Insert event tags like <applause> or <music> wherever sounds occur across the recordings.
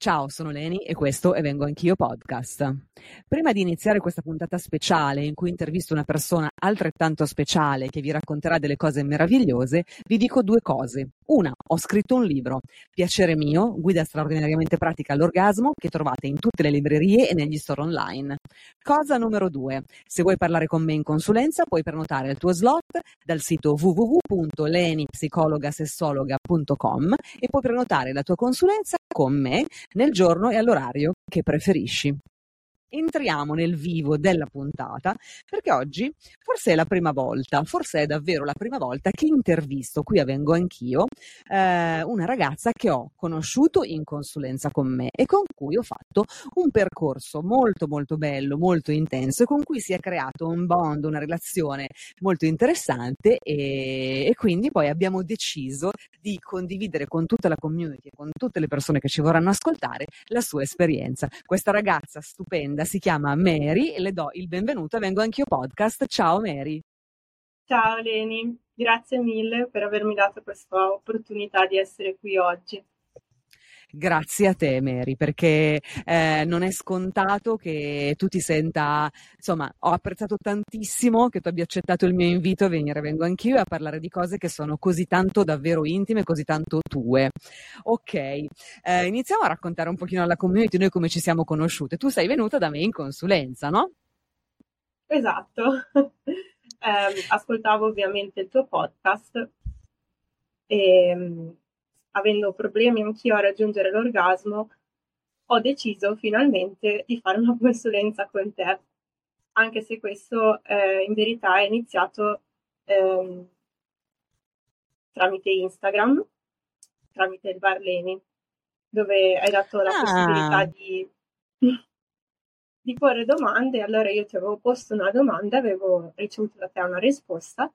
Ciao, sono Leni e questo è Vengo Anch'io Podcast. Prima di iniziare questa puntata speciale in cui intervisto una persona altrettanto speciale che vi racconterà delle cose meravigliose, vi dico due cose. Una, ho scritto un libro, Piacere mio, guida straordinariamente pratica all'orgasmo, che trovate in tutte le librerie e negli store online. Cosa numero due, se vuoi parlare con me in consulenza puoi prenotare il tuo slot dal sito www.lenipsicologasessologa.com e puoi prenotare la tua consulenza con me nel giorno e all'orario che preferisci entriamo nel vivo della puntata perché oggi forse è la prima volta, forse è davvero la prima volta che intervisto, qui avvengo anch'io, eh, una ragazza che ho conosciuto in consulenza con me e con cui ho fatto un percorso molto molto bello, molto intenso e con cui si è creato un bond, una relazione molto interessante e, e quindi poi abbiamo deciso di condividere con tutta la community, con tutte le persone che ci vorranno ascoltare la sua esperienza. Questa ragazza stupenda azienda si chiama Mary e le do il benvenuto a Vengo Anch'io Podcast. Ciao Mary. Ciao Leni, grazie mille per avermi dato questa opportunità di essere qui oggi. Grazie a te, Mary, perché eh, non è scontato che tu ti senta, insomma, ho apprezzato tantissimo che tu abbia accettato il mio invito a venire, vengo anch'io a parlare di cose che sono così tanto davvero intime, così tanto tue. Ok, eh, iniziamo a raccontare un pochino alla community noi come ci siamo conosciute. Tu sei venuta da me in consulenza, no? Esatto. <laughs> eh, ascoltavo ovviamente il tuo podcast e avendo problemi anch'io a raggiungere l'orgasmo, ho deciso finalmente di fare una <laughs> consulenza con te, anche se questo eh, in verità è iniziato eh, tramite Instagram, tramite il Barleni, dove hai dato la ah. possibilità di, <laughs> di porre domande. Allora io ti avevo posto una domanda, avevo ricevuto da te una risposta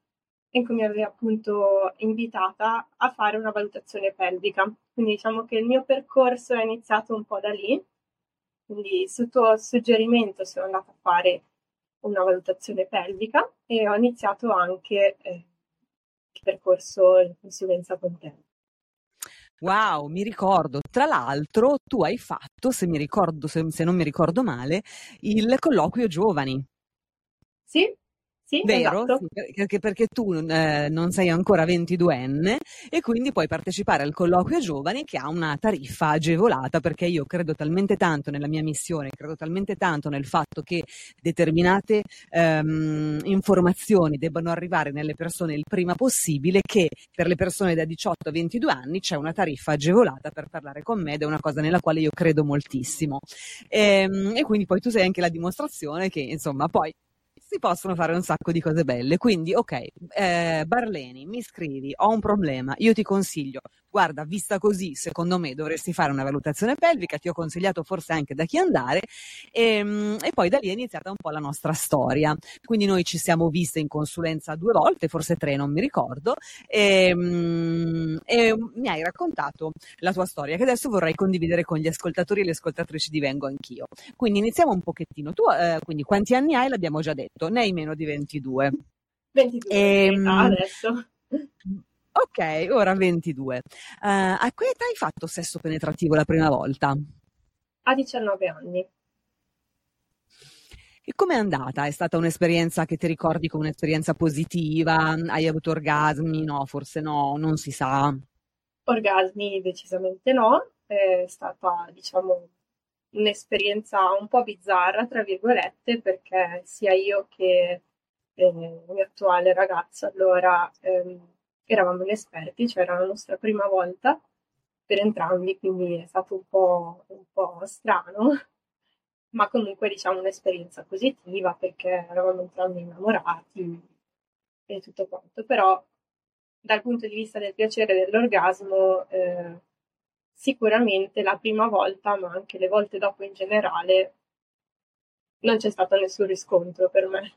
in cui mi aveva appunto invitata a fare una valutazione pelvica. Quindi diciamo che il mio percorso è iniziato un po' da lì, quindi su tuo suggerimento sono andata a fare una valutazione pelvica e ho iniziato anche eh, il percorso in consulenza con te. Wow, mi ricordo. Tra l'altro, tu hai fatto, se mi ricordo, se, se non mi ricordo male, il colloquio giovani. Sì, sì, Vero? Esatto. Sì, perché, tu eh, non sei ancora 22enne e quindi puoi partecipare al colloquio giovani che ha una tariffa agevolata perché io credo talmente tanto nella mia missione, credo talmente tanto nel fatto che determinate ehm, informazioni debbano arrivare nelle persone il prima possibile che per le persone da 18 a 22 anni c'è una tariffa agevolata per parlare con me ed è una cosa nella quale io credo moltissimo. E, ehm, e quindi poi tu sei anche la dimostrazione che insomma poi si possono fare un sacco di cose belle. Quindi, ok, eh, Barleni, mi scrivi, ho un problema, io ti consiglio, guarda, vista così, secondo me dovresti fare una valutazione pelvica, ti ho consigliato forse anche da chi andare, e, ehm, e poi da lì è iniziata un po' la nostra storia. Quindi noi ci siamo viste in consulenza due volte, forse tre, non mi ricordo, e, ehm, e mi hai raccontato la tua storia, che adesso vorrei condividere con gli ascoltatori e le ascoltatrici di Vengo Anch'io. Quindi iniziamo un pochettino. Tu, eh, quindi quanti anni hai? L'abbiamo già detto, ne hai meno di 22. 22 e, adesso. Ok, ora 22. Uh, eh, a che età hai fatto sesso penetrativo la prima volta? A 19 anni. E com'è andata? È stata un'esperienza che ti ricordi come un'esperienza positiva? Hai avuto orgasmi? No, forse no, non si sa. Orgasmi decisamente no, è stata diciamo un'esperienza un po' bizzarra, tra virgolette, perché sia io che eh, il mio attuale ragazzo allora ehm, eravamo inesperti, cioè era la nostra prima volta per entrambi, quindi è stato un po', un po strano, <laughs> ma comunque diciamo un'esperienza positiva perché eravamo entrambi innamorati e tutto quanto. Però dal punto di vista del piacere dell'orgasmo, eh, sicuramente la prima volta, ma anche le volte dopo in generale, non c'è stato nessun riscontro per me.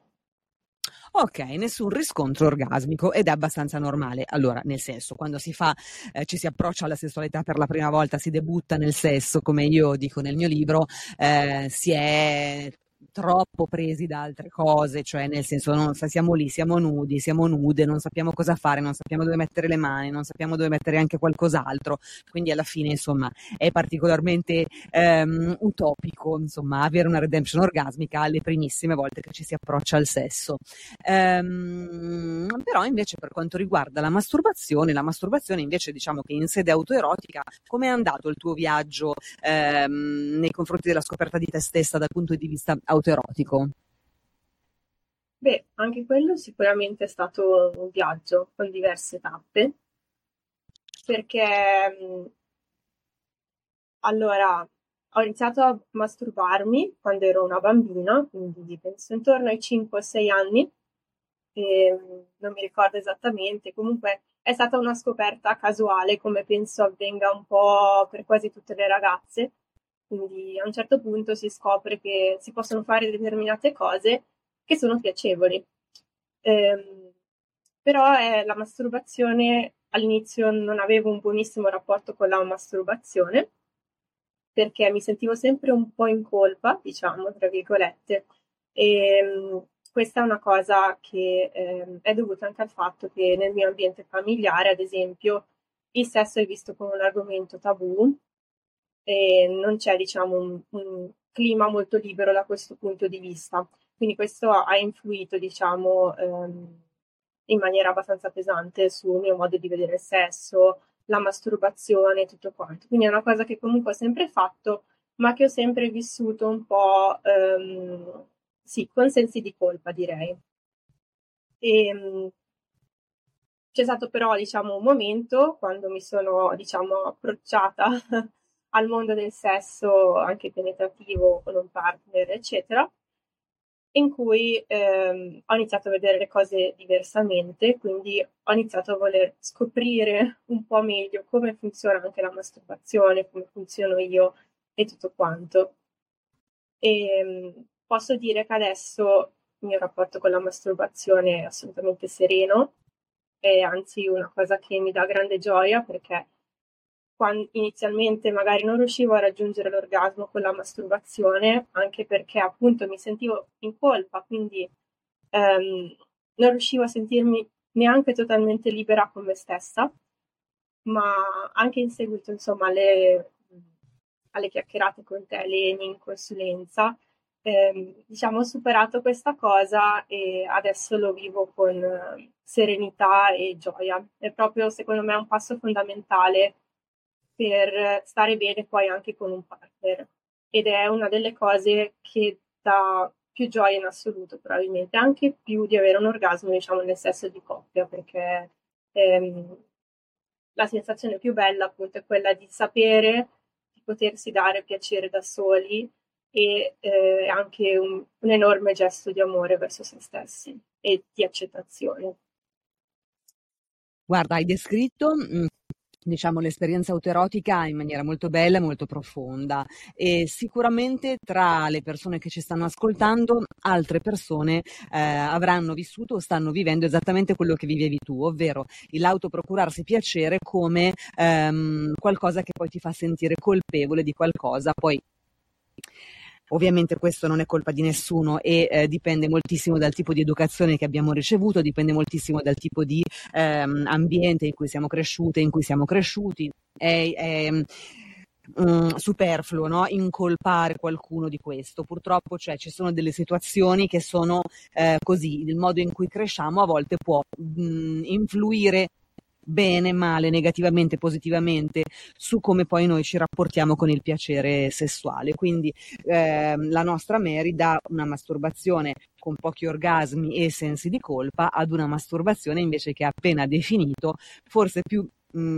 Ok, nessun riscontro orgasmico ed è abbastanza normale. Allora, nel senso, quando si fa, eh, ci si approccia alla sessualità per la prima volta, si debutta nel sesso, come io dico nel mio libro, eh, si è troppo presi da altre cose, cioè nel senso non, siamo lì, siamo nudi, siamo nude, non sappiamo cosa fare, non sappiamo dove mettere le mani, non sappiamo dove mettere anche qualcos'altro, quindi alla fine insomma è particolarmente ehm, utopico insomma avere una redemption orgasmica le primissime volte che ci si approccia al sesso. Ehm, però invece per quanto riguarda la masturbazione, la masturbazione invece diciamo che in sede autoerotica, come è andato il tuo viaggio ehm, nei confronti della scoperta di te stessa dal punto di vista autoerotico? erotico? Beh, anche quello sicuramente è stato un viaggio con diverse tappe, perché allora ho iniziato a masturbarmi quando ero una bambina, quindi penso intorno ai 5-6 anni, e non mi ricordo esattamente, comunque è stata una scoperta casuale, come penso avvenga un po' per quasi tutte le ragazze, quindi a un certo punto si scopre che si possono fare determinate cose che sono piacevoli. Ehm, però è la masturbazione, all'inizio non avevo un buonissimo rapporto con la masturbazione, perché mi sentivo sempre un po' in colpa, diciamo, tra virgolette. E ehm, questa è una cosa che eh, è dovuta anche al fatto che nel mio ambiente familiare, ad esempio, il sesso è visto come un argomento tabù e non c'è diciamo un, un, clima molto libero da questo punto di vista. Quindi questo ha influito diciamo ehm, in maniera abbastanza pesante sul mio modo di vedere il sesso, la masturbazione e tutto quanto. Quindi è una cosa che comunque ho sempre fatto, ma che ho sempre vissuto un po' ehm, sì, con sensi di colpa direi. E, ehm, c'è stato però diciamo un momento quando mi sono diciamo approcciata al mondo del sesso anche penetrativo con un partner, eccetera, in cui ehm, ho iniziato a vedere le cose diversamente, quindi ho iniziato a voler scoprire un po' meglio come funziona anche la masturbazione, come funziono io e tutto quanto. E ehm, posso dire che adesso il mio rapporto con la masturbazione è assolutamente sereno, è anzi una cosa che mi dà grande gioia perché quando inizialmente magari non riuscivo a raggiungere l'orgasmo con la masturbazione, anche perché appunto mi sentivo in colpa, quindi ehm, non riuscivo a sentirmi neanche totalmente libera con me stessa, ma anche in seguito insomma alle, alle chiacchierate con te, Leni, in consulenza, ehm, diciamo ho superato questa cosa e adesso lo vivo con serenità e gioia. È proprio secondo me un passo fondamentale per stare bene poi anche con un partner ed è una delle cose che dà più gioia in assoluto probabilmente, anche più di avere un orgasmo diciamo nel sesso di coppia perché ehm, la sensazione più bella appunto è quella di sapere di potersi dare piacere da soli e eh, anche un, un enorme gesto di amore verso se stessi e di accettazione. Guarda, hai descritto mm, diciamo, l'esperienza autoerotica in maniera molto bella e molto profonda. E sicuramente tra le persone che ci stanno ascoltando altre persone eh, avranno vissuto o stanno vivendo esattamente quello che vivevi tu, ovvero l'autoprocurarsi piacere come ehm, qualcosa che poi ti fa sentire colpevole di qualcosa, poi Ovviamente questo non è colpa di nessuno e eh, dipende moltissimo dal tipo di educazione che abbiamo ricevuto, dipende moltissimo dal tipo di ehm, ambiente in cui siamo cresciute, in cui siamo cresciuti. È, è mm, superfluo no? incolpare qualcuno di questo. Purtroppo cioè, ci sono delle situazioni che sono eh, così, il modo in cui cresciamo a volte può mh, mm, influire bene, male, negativamente, positivamente su come poi noi ci rapportiamo con il piacere sessuale. Quindi eh, la nostra Mary da una masturbazione con pochi orgasmi e sensi di colpa ad una masturbazione invece che appena definito, forse più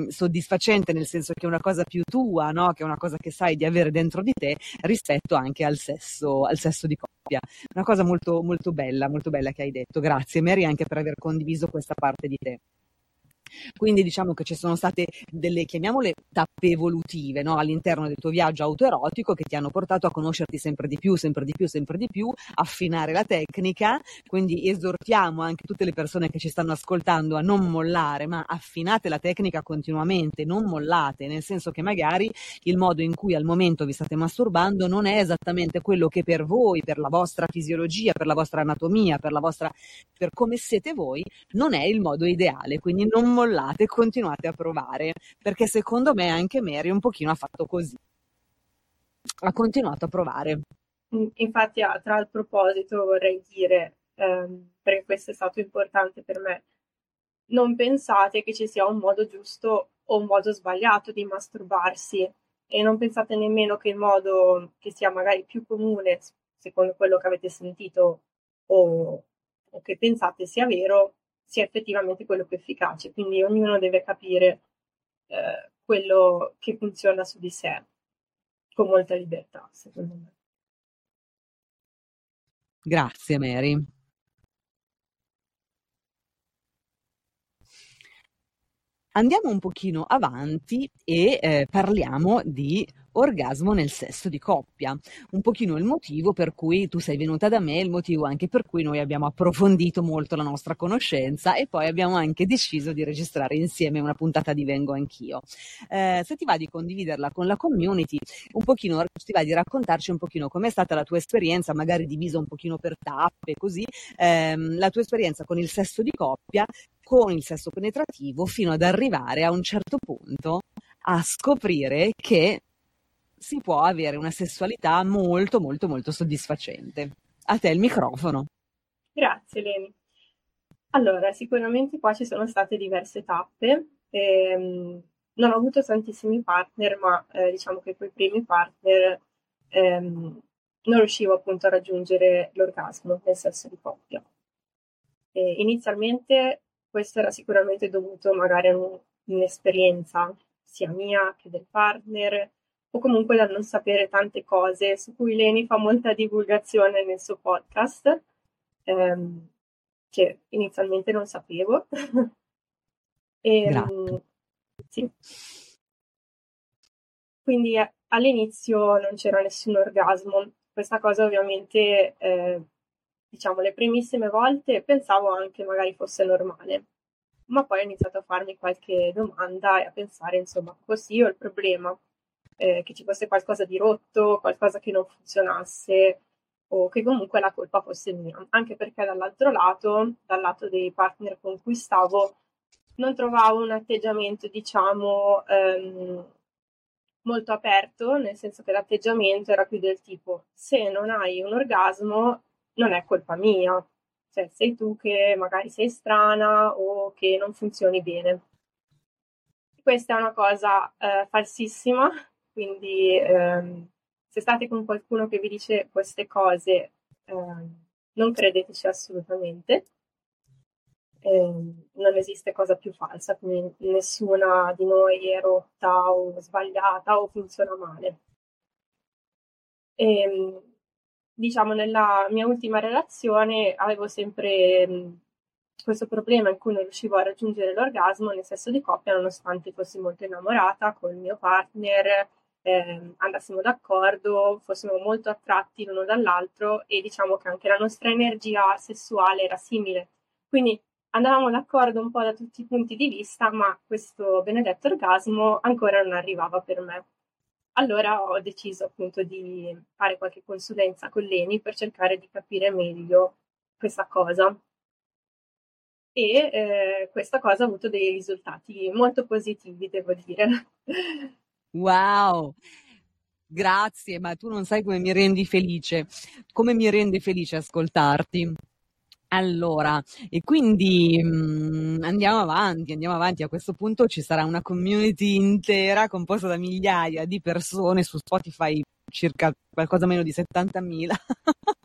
soddisfacente nel senso che è una cosa più tua, no? che è una cosa che sai di avere dentro di te rispetto anche al sesso, al sesso di coppia. Una cosa molto, molto bella, molto bella che hai detto. Grazie Mary anche per aver condiviso questa parte di te. Quindi diciamo che ci sono state delle, chiamiamole, tappe evolutive no? all'interno del tuo viaggio autoerotico che ti hanno portato a conoscerti sempre di più, sempre di più, sempre di più, affinare la tecnica. Quindi esortiamo anche tutte le persone che ci stanno ascoltando a non mollare, ma affinate la tecnica continuamente, non mollate, nel senso che magari il modo in cui al momento vi state masturbando non è esattamente quello che per voi, per la vostra fisiologia, per la vostra anatomia, per la vostra per come siete voi, non è il modo ideale. Quindi non mollate, continuate a provare, perché secondo me anche Mary un pochino ha fatto così. Ha continuato a provare. Mm, infatti, a tal proposito vorrei dire, ehm, perché questo è stato importante per me, non pensate che ci sia un modo giusto o un modo sbagliato di masturbarsi e non pensate nemmeno che il modo che sia magari più comune, secondo quello che avete sentito o, o che pensate sia vero, sia effettivamente quello più efficace. Quindi ognuno deve capire eh, quello che funziona su di sé con molta libertà, secondo me. Grazie Mary. Andiamo un pochino avanti e eh, parliamo di orgasmo nel sesso di coppia. Un pochino il motivo per cui tu sei venuta da me, il motivo anche per cui noi abbiamo approfondito molto la nostra conoscenza e poi abbiamo anche deciso di registrare insieme una puntata di Vengo Anch'io. Eh, se ti va di condividerla con la community, un pochino, ti va di raccontarci un pochino com'è stata la tua esperienza, magari divisa un pochino per tappe, così, ehm, la tua esperienza con il sesso di coppia, con il sesso penetrativo, fino ad arrivare a un certo punto a scoprire che si può avere una sessualità molto molto molto soddisfacente. A te il microfono. Grazie Leni. Allora, sicuramente qua ci sono state diverse tappe. Ehm, non ho avuto tantissimi partner, ma eh, diciamo che quei primi partner ehm, non riuscivo appunto a raggiungere l'orgasmo nel sesso di coppia. E inizialmente questo era sicuramente dovuto magari a un'esperienza sia mia che del partner, o comunque dal non sapere tante cose su cui Leni fa molta divulgazione nel suo podcast, ehm, che inizialmente non sapevo. e, <laughs> ehm, sì. Quindi eh, all'inizio non c'era nessun orgasmo. Questa cosa ovviamente, eh, diciamo, le primissime volte pensavo anche magari fosse normale, ma poi ho iniziato a farmi qualche domanda e a pensare, insomma, così ho il problema eh, che ci fosse qualcosa di rotto, qualcosa che non funzionasse o che comunque la colpa fosse mia, anche perché dall'altro lato, dal lato dei partner con cui stavo, non trovavo un atteggiamento, diciamo, ehm, molto aperto, nel senso che l'atteggiamento era più del tipo se non hai un orgasmo non è colpa mia, cioè sei tu che magari sei strana o che non funzioni bene. Questa è una cosa eh, falsissima quindi ehm, se state con qualcuno che vi dice queste cose, ehm, non credeteci assolutamente. Eh, non esiste cosa più falsa, quindi nessuna di noi è rotta o sbagliata o funziona male. E, ehm, diciamo, nella mia ultima relazione avevo sempre mh, questo problema in cui non riuscivo a raggiungere l'orgasmo nel sesso di coppia, nonostante fossi molto innamorata con il mio partner, eh, andassimo d'accordo, fossimo molto attratti l'uno dall'altro e diciamo che anche la nostra energia sessuale era simile. Quindi andavamo d'accordo un po' da tutti i punti di vista, ma questo benedetto orgasmo ancora non arrivava per me. Allora ho deciso appunto di fare qualche consulenza con Leni per cercare di capire meglio questa cosa. E eh, questa cosa ha avuto dei risultati molto positivi, devo dire. <laughs> Wow! Grazie, ma tu non sai come mi rendi felice, come mi rende felice ascoltarti. Allora, e quindi mh, mm, andiamo avanti, andiamo avanti. A questo punto ci sarà una community intera composta da migliaia di persone su Spotify, circa qualcosa meno di 70.000, <laughs>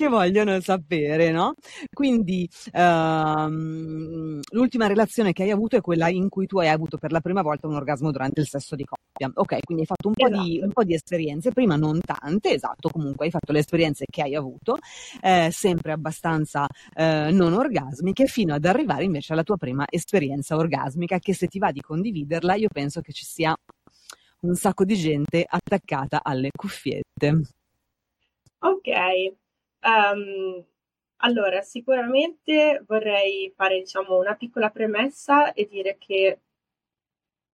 che vogliono sapere, no? Quindi ehm, l'ultima relazione che hai avuto è quella in cui tu hai avuto per la prima volta un orgasmo durante il sesso di coppia. Ok, quindi hai fatto un po', esatto. di, un po di, esperienze, prima non tante, esatto, comunque hai fatto le esperienze che hai avuto, eh, sempre abbastanza eh, non orgasmiche, fino ad arrivare invece alla tua prima esperienza orgasmica, che se ti va di condividerla, io penso che ci sia un sacco di gente attaccata alle cuffiette. Ok, um, allora sicuramente vorrei fare diciamo, una piccola premessa e dire che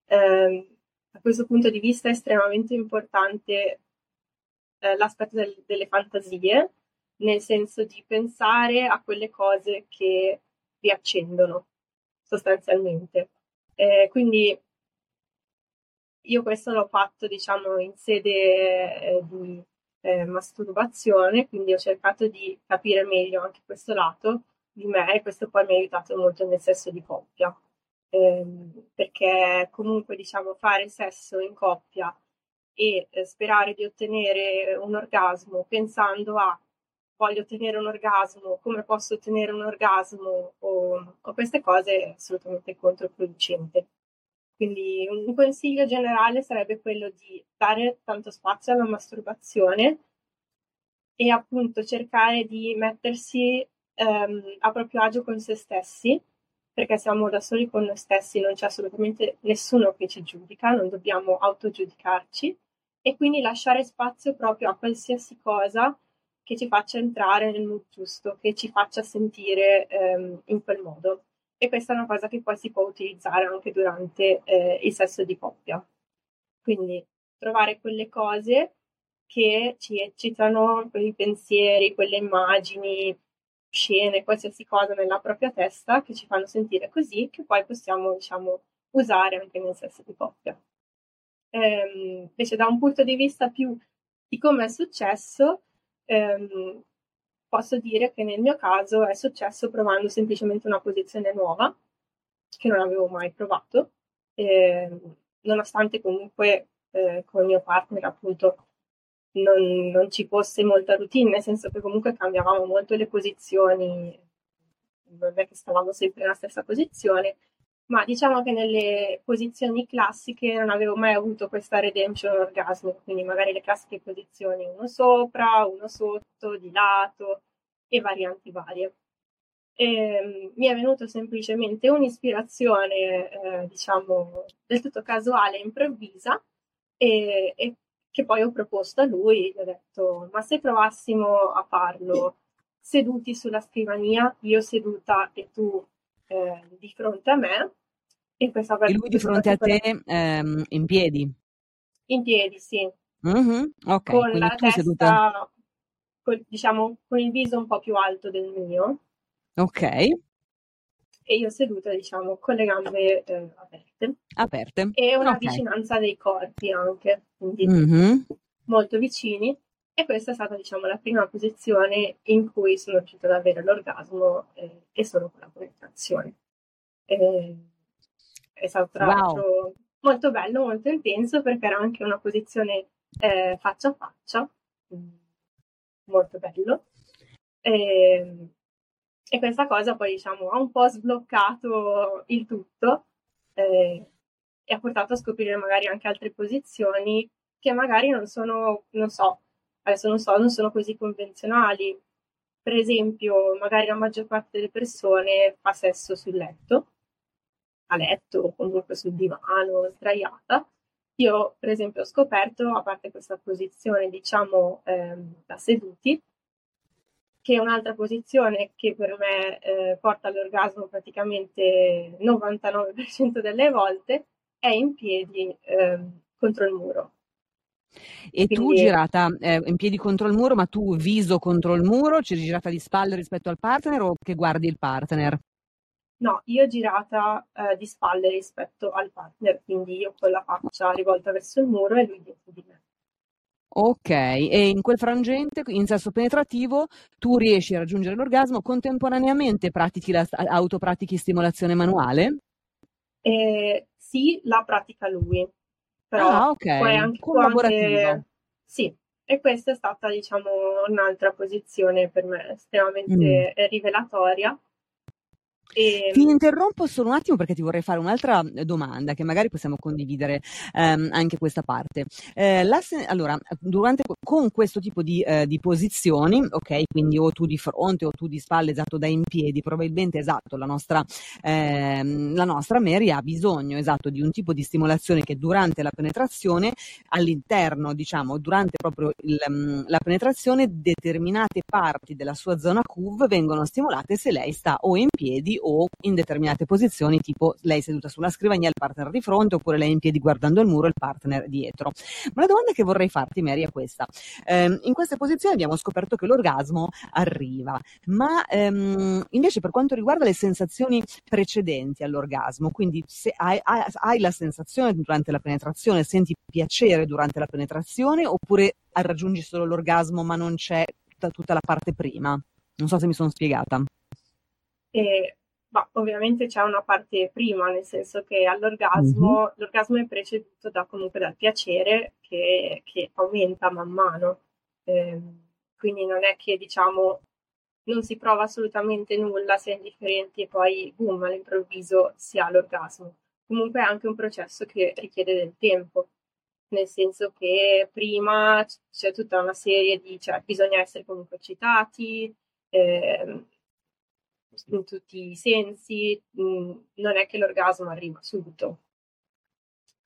um, a questo punto di vista è estremamente importante eh, l'aspetto del, delle fantasie, nel senso di pensare a quelle cose che vi accendono sostanzialmente. Eh, quindi io questo l'ho fatto, diciamo, in sede eh, di eh, masturbazione, quindi ho cercato di capire meglio anche questo lato di me e questo poi mi ha aiutato molto nel sesso di coppia. Eh, perché comunque, diciamo, fare sesso in coppia e eh, sperare di ottenere un orgasmo pensando a voglio ottenere un orgasmo, come posso ottenere un orgasmo o, o queste cose è assolutamente controproducente. Quindi un consiglio generale sarebbe quello di dare tanto spazio alla masturbazione e appunto cercare di mettersi um, a proprio agio con se stessi, perché siamo da soli con noi stessi, non c'è assolutamente nessuno che ci giudica, non dobbiamo autogiudicarci. E quindi lasciare spazio proprio a qualsiasi cosa che ci faccia entrare nel mood giusto, che ci faccia sentire um, in quel modo e questa è una cosa che poi si può utilizzare anche durante eh, il sesso di coppia. Quindi trovare quelle cose che ci eccitano, quei pensieri, quelle immagini, scene, qualsiasi cosa nella propria testa che ci fanno sentire così, che poi possiamo, diciamo, usare anche nel sesso di coppia. Ehm, invece da un punto di vista più di come è successo, ehm, posso dire che nel mio caso è successo provando semplicemente una posizione nuova che non avevo mai provato, eh, nonostante comunque eh, con il mio partner appunto non, non, ci fosse molta routine, nel senso che comunque cambiavamo molto le posizioni, non è che stavamo sempre nella stessa posizione, ma diciamo che nelle posizioni classiche non avevo mai avuto questa redemption orgasmo, quindi magari le classiche posizioni uno sopra, uno sotto, di lato e varianti varie. E, ehm, mi è venuto semplicemente un'ispirazione, eh, diciamo, del tutto casuale, improvvisa, e, e, che poi ho proposto a lui, gli ho detto, ma se provassimo a farlo seduti sulla scrivania, io seduta e tu eh, di fronte a me. E, questa e lui di fronte a te ehm, in piedi? In piedi, sì. Mm-hmm. Okay, con la testa, seduta... con, diciamo, con il viso un po' più alto del mio. Ok. E io seduta, diciamo, con le gambe eh, aperte. Aperte. E una okay. vicinanza dei corpi anche, quindi mm-hmm. molto vicini. E questa è stata, diciamo, la prima posizione in cui sono riuscita ad avere l'orgasmo eh, e solo con la penetrazione. Eh, è stato tra l'altro wow. molto bello, molto intenso perché era anche una posizione eh, faccia a faccia, mm, molto bello. E, ehm, e, questa cosa poi diciamo ha un po' sbloccato il tutto eh, e ha portato a scoprire magari anche altre posizioni che magari non sono, non so, adesso non so, non sono così convenzionali. Per esempio, magari la maggior parte delle persone fa sesso sul letto, a letto o comunque sul divano, sdraiata. Io, per esempio, ho scoperto, a parte questa posizione, diciamo, ehm, da seduti, che è un'altra posizione che per me eh, porta all'orgasmo praticamente 99% delle volte, è in piedi ehm, contro il muro. E Quindi... tu girata eh, in piedi contro il muro, ma tu viso contro il muro, ci girata di spalle rispetto al partner o che guardi il partner? No, io girata eh, di spalle rispetto al partner, quindi io con la faccia rivolta verso il muro e lui dietro di me. Ok, e in quel frangente, in sesso penetrativo, tu riesci a raggiungere l'orgasmo, contemporaneamente pratichi la, autopratichi stimolazione manuale? Eh, sì, la pratica lui. Però ah, ok. Poi anche Collaborativo. Quante... Sì, E questa è stata, diciamo, un'altra posizione per me estremamente mm. rivelatoria e... Ti interrompo solo un attimo perché ti vorrei fare un'altra domanda che magari possiamo condividere ehm, anche questa parte. Eh, la, allora, durante, con questo tipo di, eh, di, posizioni, ok, quindi o tu di fronte o tu di spalle, esatto, da in piedi, probabilmente esatto, la nostra, ehm, la nostra Mary ha bisogno esatto di un tipo di stimolazione che durante la penetrazione, all'interno, diciamo, durante proprio il, mm, la penetrazione, determinate parti della sua zona CUV vengono stimolate se lei sta o in piedi o in determinate posizioni, tipo lei seduta sulla scrivania, il partner di fronte, oppure lei in piedi guardando il muro, il partner dietro. Ma la domanda che vorrei farti, Mary, è questa. Eh, in queste posizioni abbiamo scoperto che l'orgasmo arriva, ma ehm, invece per quanto riguarda le sensazioni precedenti all'orgasmo, quindi se hai, hai la sensazione durante la penetrazione, senti piacere durante la penetrazione, oppure raggiungi solo l'orgasmo ma non c'è tutta la parte prima? Non so se mi sono spiegata. Eh, ma ovviamente c'è una parte prima, nel senso che all'orgasmo mm-hmm. l'orgasmo è preceduto da, comunque dal piacere che, che aumenta man mano. Eh, quindi non è che diciamo non si prova assolutamente nulla, si è indifferenti e poi boom, all'improvviso si ha l'orgasmo. Comunque è anche un processo che richiede del tempo, nel senso che prima c'è tutta una serie di, cioè bisogna essere comunque eccitati, eh, in tutti i sensi, mh, mm, non è che l'orgasmo arriva subito.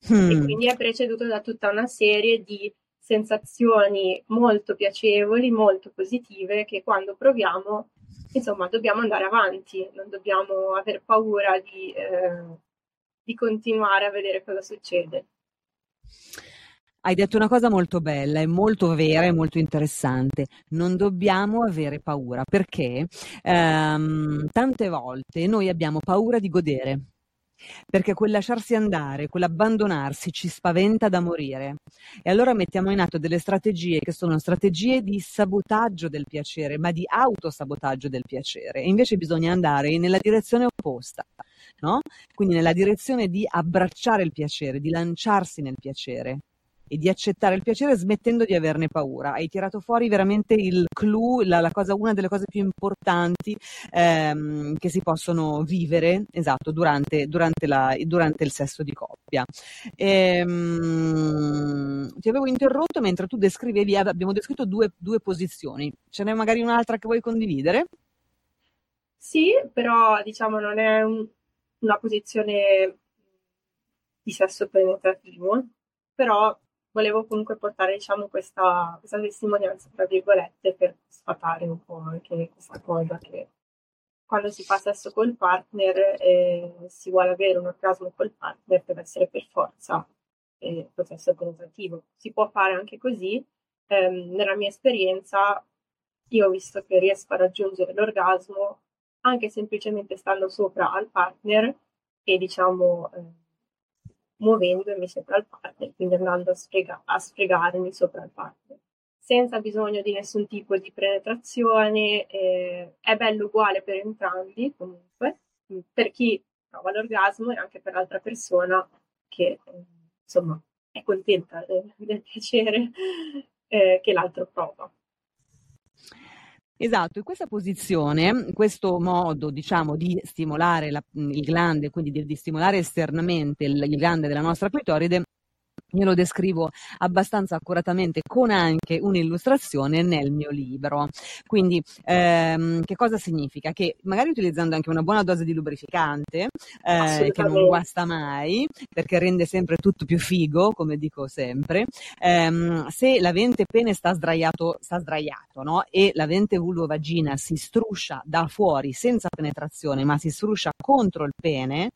Hmm. E quindi è preceduto da tutta una serie di sensazioni molto piacevoli, molto positive, che quando proviamo, insomma, dobbiamo andare avanti, non dobbiamo aver paura di, eh, di continuare a vedere cosa succede. Hai detto una cosa molto bella, e molto vera e molto interessante. Non dobbiamo avere paura perché ehm, tante volte noi abbiamo paura di godere. Perché quel lasciarsi andare, quell'abbandonarsi ci spaventa da morire. E allora mettiamo in atto delle strategie che sono strategie di sabotaggio del piacere, ma di autosabotaggio del piacere. E invece bisogna andare nella direzione opposta. No? Quindi nella direzione di abbracciare il piacere, di lanciarsi nel piacere e di accettare il piacere smettendo di averne paura. Hai tirato fuori veramente il clou, la, la cosa, una delle cose più importanti ehm, che si possono vivere, esatto, durante, durante, la, durante il sesso di coppia. Ehm, ti avevo interrotto mentre tu descrivevi, abbiamo descritto due, due posizioni. Ce n'è magari un'altra che vuoi condividere? Sì, però diciamo non è un, una posizione di sesso penetrativo, però volevo comunque portare diciamo, questa, questa testimonianza, tra virgolette, per sfatare un po' anche questa cosa che quando si fa sesso col partner e si vuole avere un orgasmo col partner deve essere per forza il processo penetrativo. Si può fare anche così. Eh, nella mia esperienza io ho visto che riesco a raggiungere l'orgasmo anche semplicemente stando sopra al partner e diciamo eh, muovendomi sopra il partner, quindi andando a, sfrega- a sfregarmi sopra il partner, senza bisogno di nessun tipo di penetrazione. Eh, è bello uguale per entrambi, comunque, per chi prova l'orgasmo e anche per l'altra persona che, eh, insomma, è contenta del, del piacere eh, che l'altro prova. Esatto, in questa posizione, questo modo diciamo di stimolare la, il glande, quindi di, di stimolare esternamente il, il glande della nostra clitoride, io lo descrivo abbastanza accuratamente con anche un'illustrazione nel mio libro. Quindi, ehm, che cosa significa? Che magari utilizzando anche una buona dose di lubrificante, eh, che non guasta mai, perché rende sempre tutto più figo, come dico sempre, ehm, se l'avente pene sta sdraiato, sta sdraiato, no? E l'avente vulvo-vagina si struscia da fuori senza penetrazione, ma si struscia contro il pene,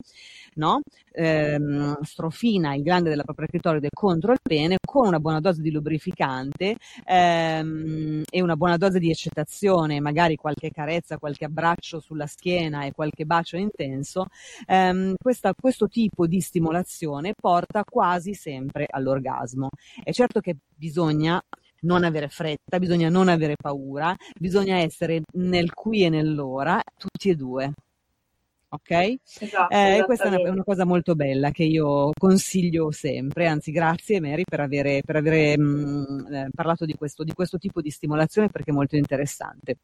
no? Ehm, strofina il glande della propria clitoride contro il pene con una buona dose di lubrificante ehm, e una buona dose di eccitazione, magari qualche carezza, qualche abbraccio sulla schiena e qualche bacio intenso, ehm, questa, questo tipo di stimolazione porta quasi sempre all'orgasmo. È certo che bisogna non avere fretta, bisogna non avere paura, bisogna essere nel qui e nell'ora, tutti e due. Ok? Esatto, eh, questa è una, una, cosa molto bella che io consiglio sempre, anzi grazie Mary per avere, per avere mh, mm, eh, parlato di questo, di questo tipo di stimolazione perché è molto interessante.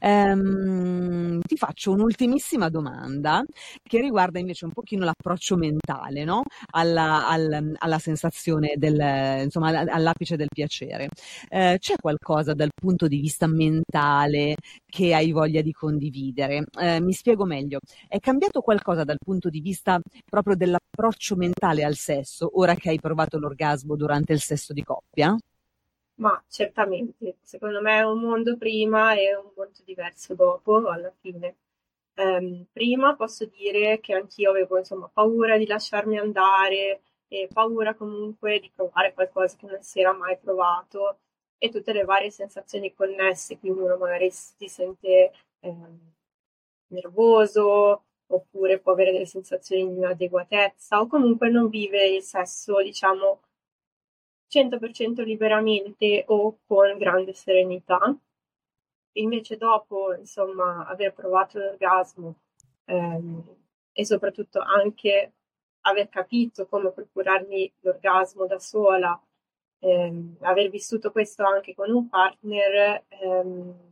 Ehm, ti faccio un'ultimissima domanda che riguarda invece un pochino l'approccio mentale no? alla, al, alla, sensazione del, insomma, all'apice del piacere. Eh, c'è qualcosa dal punto di vista mentale che hai voglia di condividere? Eh, mi spiego meglio. È cambiato qualcosa dal punto di vista proprio dell'approccio mentale al sesso ora che hai provato l'orgasmo durante il sesso di coppia? Ma certamente, secondo me è un mondo prima e un mondo diverso dopo, alla fine. Um, prima posso dire che anch'io avevo insomma, paura di lasciarmi andare e paura comunque di provare qualcosa che non si era mai provato e tutte le varie sensazioni connesse, quindi uno magari si sente um, nervoso oppure può avere delle sensazioni di inadeguatezza o comunque non vive il sesso, diciamo, 100% liberamente o con grande serenità. Invece dopo, insomma, aver provato l'orgasmo ehm, e soprattutto anche aver capito come procurarmi l'orgasmo da sola, ehm, aver vissuto questo anche con un partner, ehm,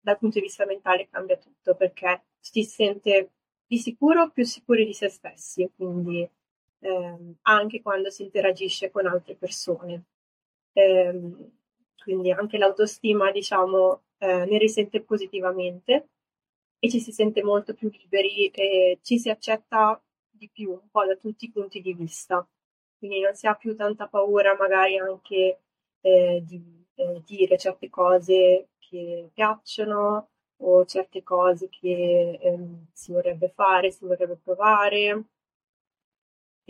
dal punto di vista mentale cambia tutto perché si sente di sicuro più sicuri di se stessi, quindi ehm, anche quando si interagisce con altre persone. Ehm, quindi anche l'autostima, diciamo, eh, ne risente positivamente e ci si sente molto più liberi e ci si accetta di più un po' da tutti i punti di vista. Quindi non si ha più tanta paura magari anche eh, di eh, dire certe cose che piacciono o certe cose che ehm, si vorrebbe fare, si vorrebbe provare.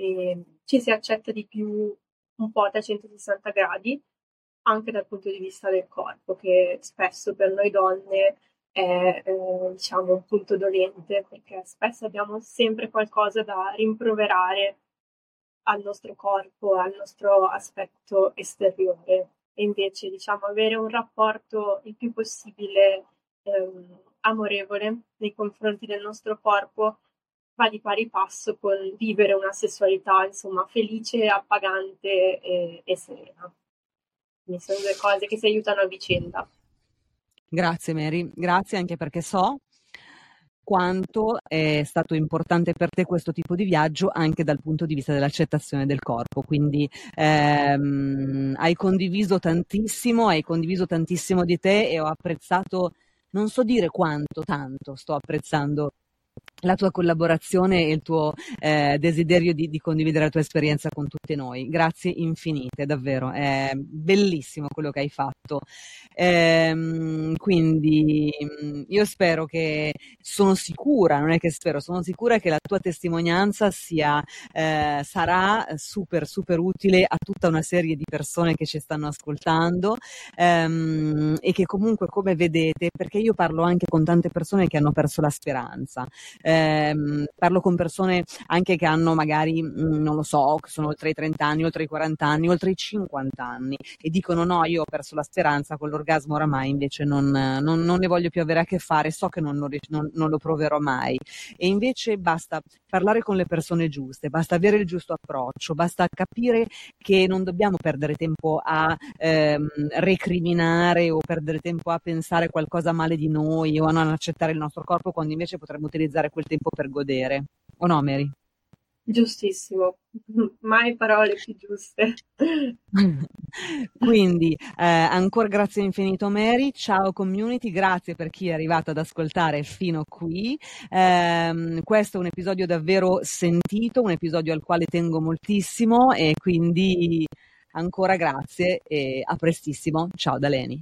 E ci si accetta di più un po' da 160 gradi, anche dal punto di vista del corpo, che spesso per noi donne è eh, diciamo un punto dolente, perché spesso abbiamo sempre qualcosa da rimproverare al nostro corpo, al nostro aspetto esteriore. E invece, diciamo, avere un rapporto il più possibile ehm, amorevole nei confronti del nostro corpo va di pari passo con vivere una sessualità, insomma, felice, appagante e, e serena. Quindi sono due cose che si aiutano a vicenda. Grazie Mary, grazie anche perché so quanto è stato importante per te questo tipo di viaggio anche dal punto di vista dell'accettazione del corpo. Quindi ehm, hai condiviso tantissimo, hai condiviso tantissimo di te e ho apprezzato, non so dire quanto, tanto sto apprezzando la tua collaborazione e il tuo eh, desiderio di, di, condividere la tua esperienza con tutti noi. Grazie infinite, davvero, è bellissimo quello che hai fatto. Ehm, quindi mm, io spero che, sono sicura, non è che spero, sono sicura che la tua testimonianza sia, eh, sarà super, super utile a tutta una serie di persone che ci stanno ascoltando ehm, e che comunque, come vedete, perché io parlo anche con tante persone che hanno perso la speranza ehm, parlo con persone anche che hanno magari, mm, non lo so, che sono oltre i 30 anni, oltre i 40 anni, oltre i 50 anni e dicono no, io ho perso la speranza con l'orgasmo oramai, invece non, non, non ne voglio più avere a che fare, so che non, non lo proverò mai. E invece basta parlare con le persone giuste, basta avere il giusto approccio, basta capire che non dobbiamo perdere tempo a ehm, recriminare o perdere tempo a pensare qualcosa male di noi o a non accettare il nostro corpo quando invece potremmo utilizzare quel tempo per godere. O no, Mary? Giustissimo, mai parole più giuste. <laughs> Quindi eh, ancora grazie infinito Mary, ciao community, grazie per chi è arrivato ad ascoltare fino qui. Eh, questo è un episodio davvero sentito, un episodio al quale tengo moltissimo e quindi ancora grazie e a prestissimo. Ciao da Leni.